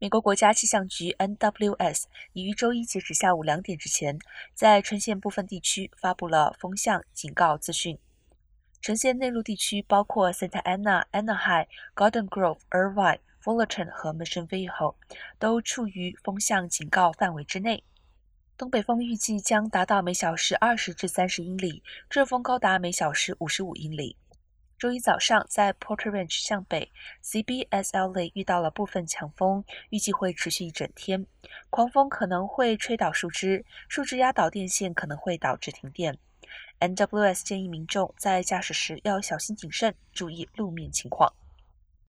美国国家气象局 （NWS） 已于周一截止下午两点之前，在春县部分地区发布了风向警告资讯。呈县内陆地区包括 Santa Ana、Anaheim、Golden Grove、Irvine、Fullerton 和 Mission Viejo，都处于风向警告范围之内。东北风预计将达到每小时二十至三十英里，阵风高达每小时五十五英里。周一早上，在 Porter Ranch 向北，CBSLA 遇到了部分强风，预计会持续一整天。狂风可能会吹倒树枝，树枝压倒电线，可能会导致停电。NWS 建议民众在驾驶时要小心谨慎，注意路面情况。